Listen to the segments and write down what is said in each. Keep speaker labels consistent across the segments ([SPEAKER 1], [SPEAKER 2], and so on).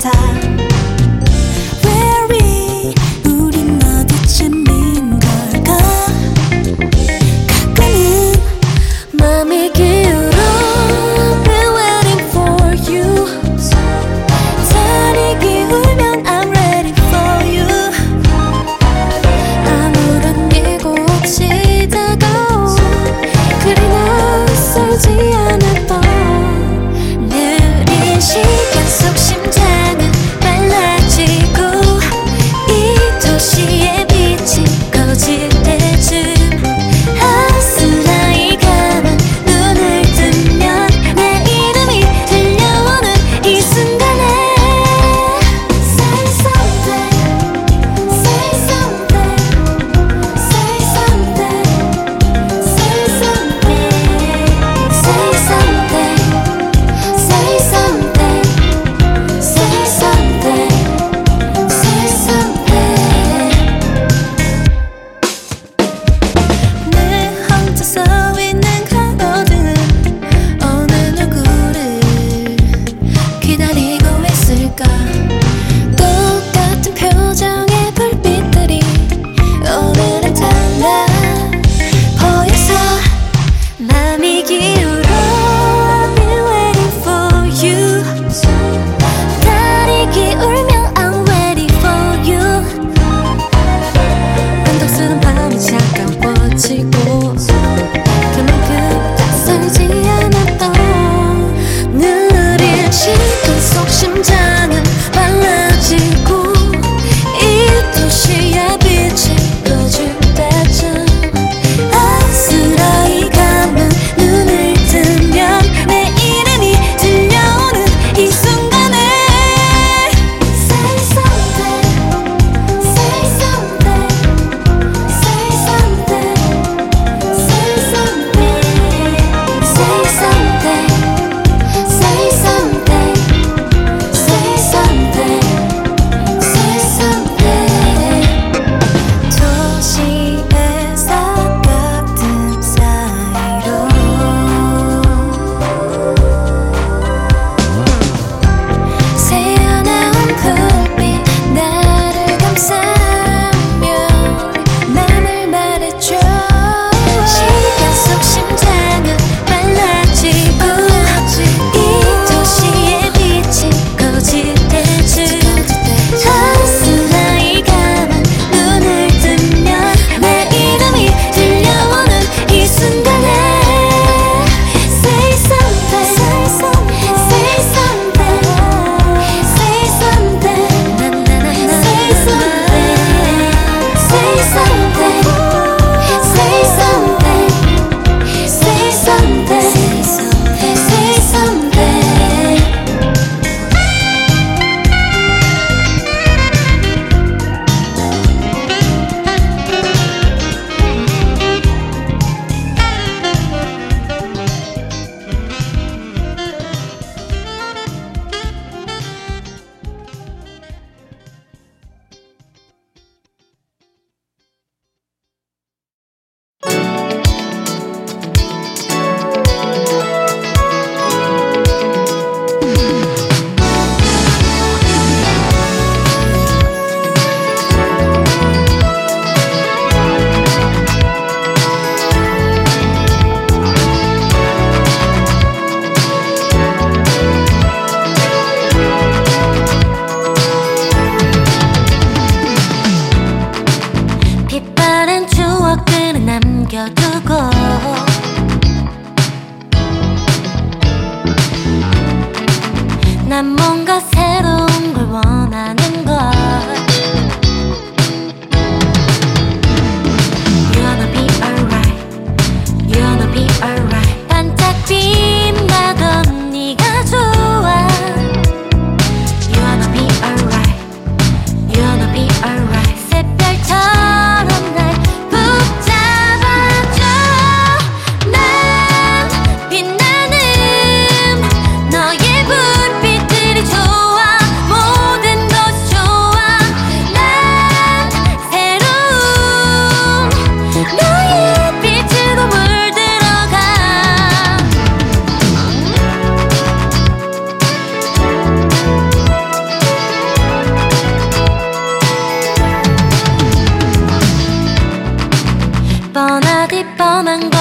[SPEAKER 1] time.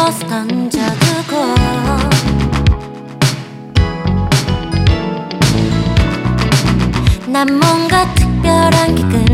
[SPEAKER 1] 버스 던져두고 난 뭔가
[SPEAKER 2] 특별한 기분.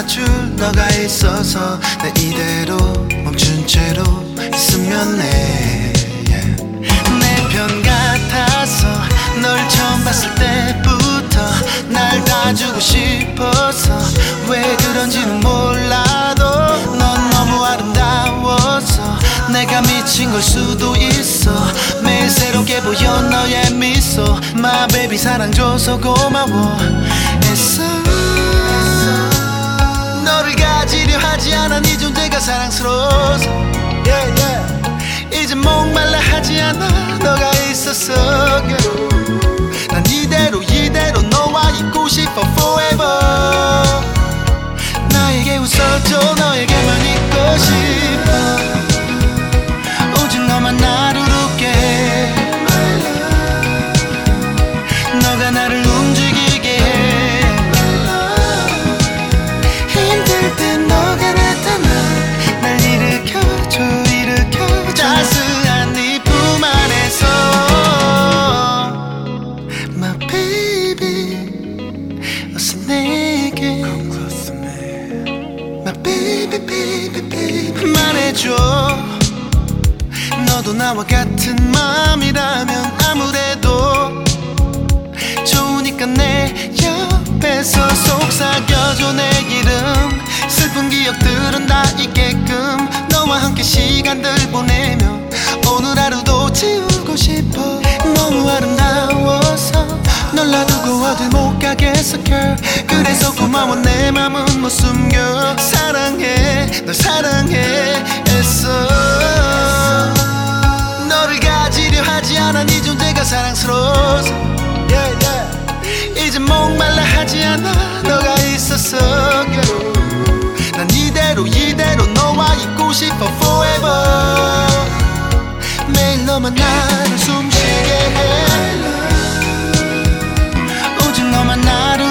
[SPEAKER 2] 안아줄 너가 있어서 나 이대로 멈춘 채로 있으면 해. 내편 같아서 널 처음 봤을 때부터 날 다 주고 싶어서 왜 그런지는 몰라도 넌 너무 아름다워서 내가 미친 걸 수도 있어. 매일 새롭게 보여 너의 미소. My baby 사랑 줘서 고마워. 애써 가지려 하지 않아. 네 존재가 사랑스러워서. Yeah, yeah. 이제 목말라 하지 않아. 너가 있어서 girl. 난 이대로 이대로 너와 있고 싶어 forever. 나에게 웃어줘. 너에게만 있고 싶어. 오직 너만 나를 너도 나와 같은 마음이라면 아무래도 좋으니까 내 옆에서 속삭여줘 내 이름. 슬픈 기억들은 다 잊게끔 너와 함께 시간들 보내며 오늘 하루도 지우고 싶어. 너무 아름다워서 널 놔두고 어딜 못 가겠어 girl. 그래서 고마워 내 맘은 못 숨겨. 사랑해 널 사랑해 애써 가지려 하지 않아. 네 존재가 사랑스러워서. Yeah, yeah. 이제 목말라 하지 않아. 너가 있어서 girl. 난 이대로 이대로 너와 있고 싶어 forever. 매일 너만 나를 숨쉬게 해. 오직 너만 나를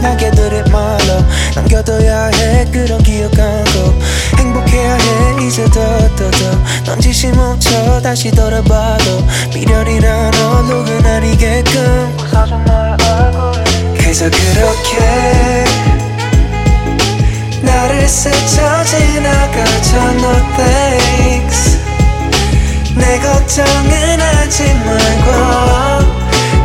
[SPEAKER 2] 날개들의 말로 남겨둬야 해. 그런 기억하고 행복해야 해. 이제 더더더. 넌지시 멈춰. 다시 돌아봐도 미련이란 얼룩은 아니게끔. 웃어준 너의 그저 그렇게 나를 스쳐 지나가줘 no thanks. 내 걱정은 하지 말고.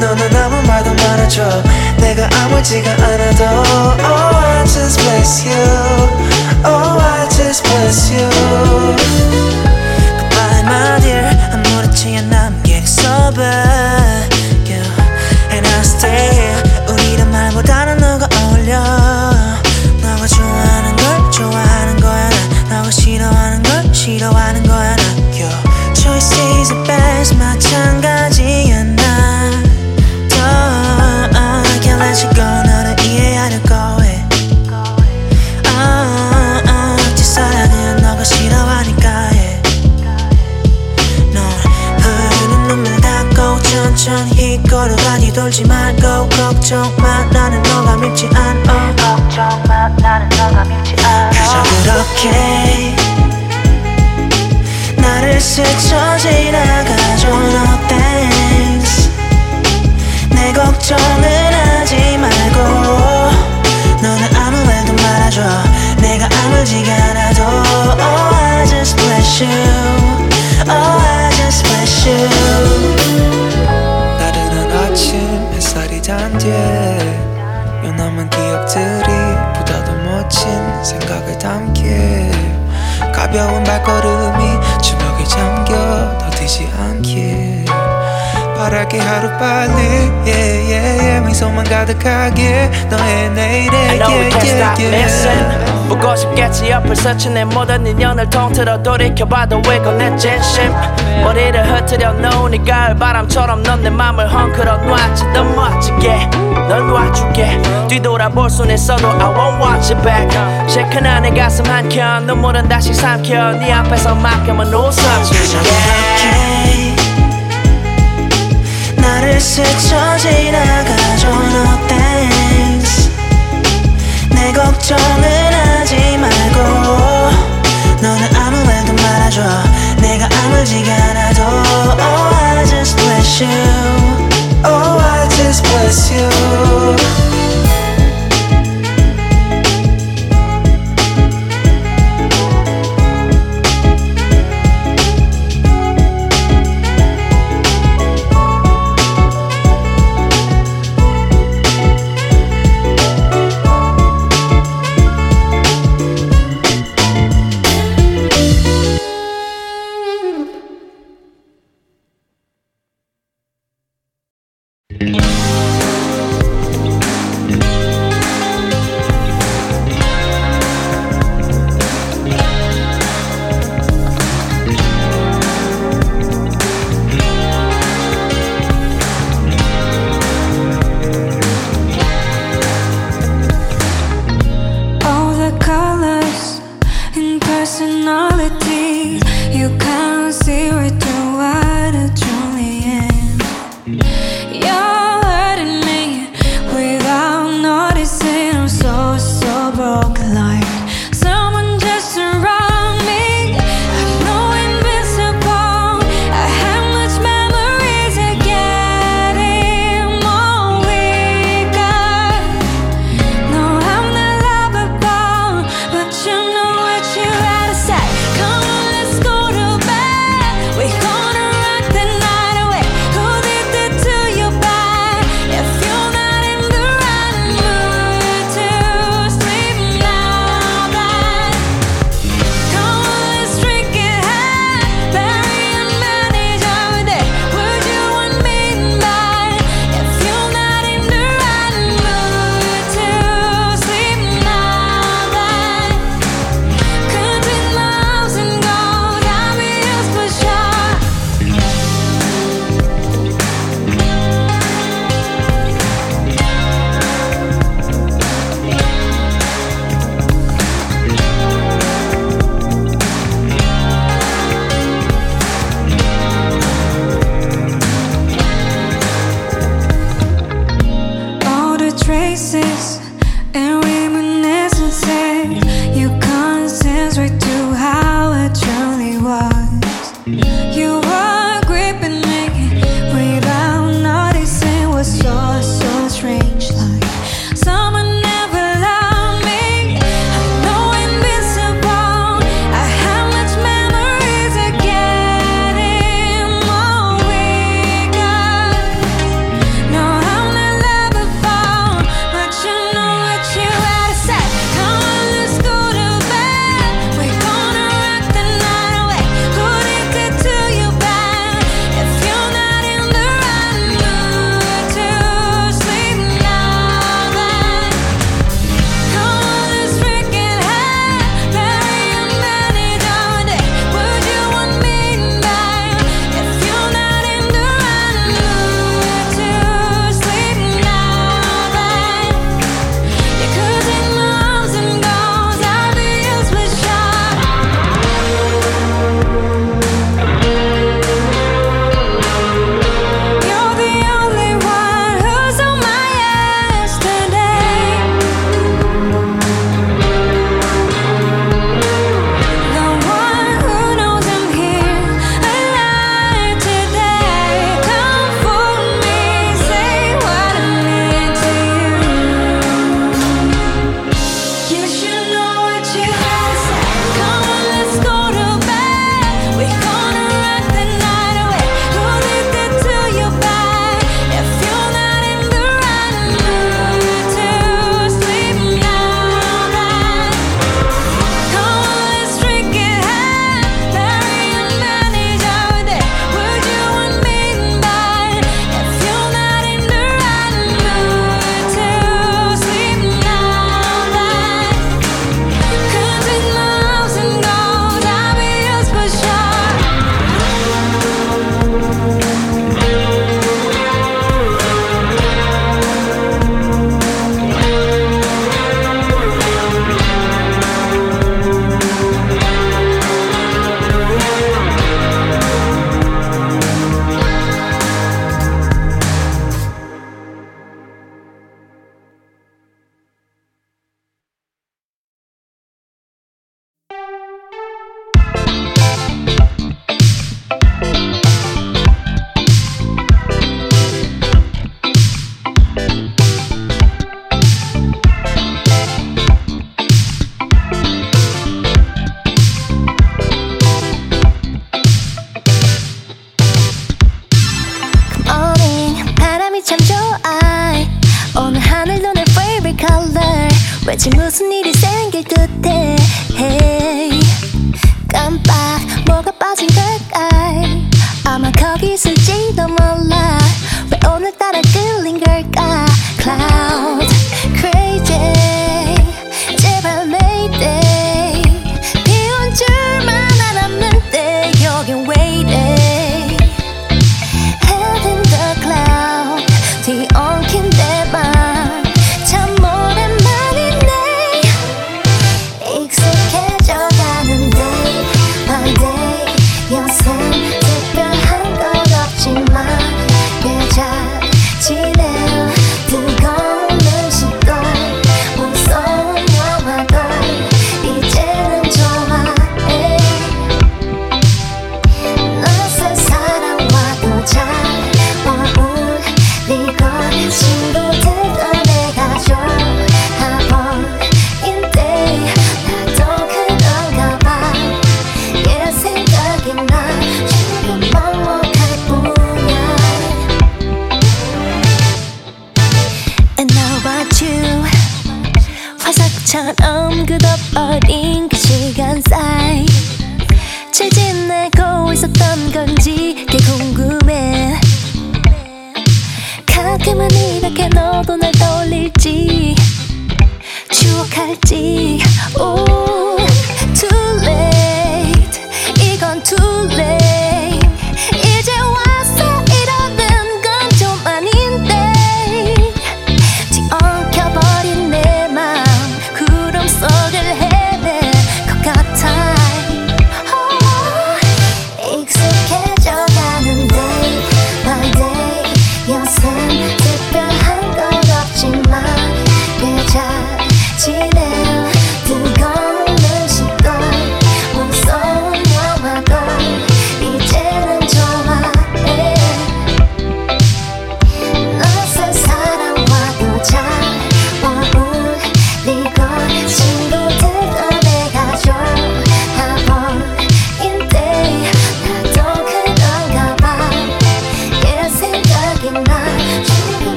[SPEAKER 2] 너는 아무 말도 말아줘 내가 아물지가 않아도 Oh I just bless you Oh I just bless you Goodbye my dear 아무렇지 않아 I'm getting sober yeah. And I stay here 우리란 말보다는 너가 어울려 너가 좋아하는 걸 좋아하는 거야 나 너가 싫어하는 걸 싫어하는 거야 나 Your choice is the best 마찬가지 뒤돌지 말고 걱정 마. 나는 너가 밉지 않아. 걱정 마. 나는 너가 밉지 않아. 그저 그렇게 나를 스쳐 지나가줘 no thanks. 내 걱정은 하지 말고. 너는 아무 말도 말아줘. 내가 아물지가 않아도. Oh I just bless you 단뒤에 연남은 기억들이 보다 더 멋진 생각을 담게 가벼운 발걸음이 주먹에 잠겨 더디지 않게 바랄게 하루빨리 yeah, yeah, yeah. 미소만 가득하게 너의 내일에
[SPEAKER 3] I know we
[SPEAKER 2] yeah,
[SPEAKER 3] can't
[SPEAKER 2] yeah,
[SPEAKER 3] stop
[SPEAKER 2] yeah.
[SPEAKER 3] missing 보고 싶겠지 옆을 스친 내 모든 인연을 통틀어 돌이켜봐도 왜 꺼내 진심 머리를 흐트려 놓으니 가을 바람처럼 넌 내 맘을 헝클어 놨지. 더 멋지게 널 놓아줄게. 뒤돌아볼 순 있어도 I won't watch it back. 시큰한 내 가슴 한켠 눈물은 다시 삼켜. 네 앞에서 맡겨만 웃어줄게
[SPEAKER 2] 나를 스쳐 지나가줘 no thanks. 내 걱정은 하지 말고
[SPEAKER 4] should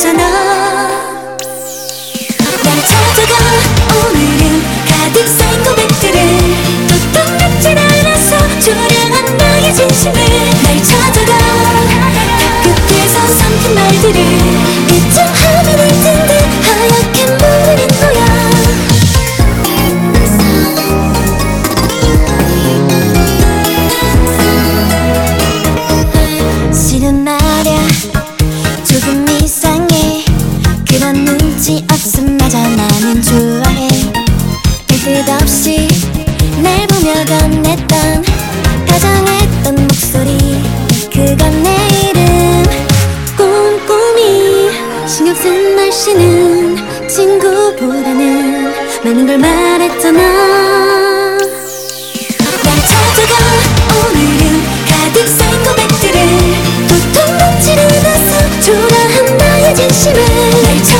[SPEAKER 1] 거잖아. 날 찾아가. 오늘은 가득 쌓인 고백들을. 또 또 갚진 않아서 조량한 너의 진심을 날 찾아. 진심에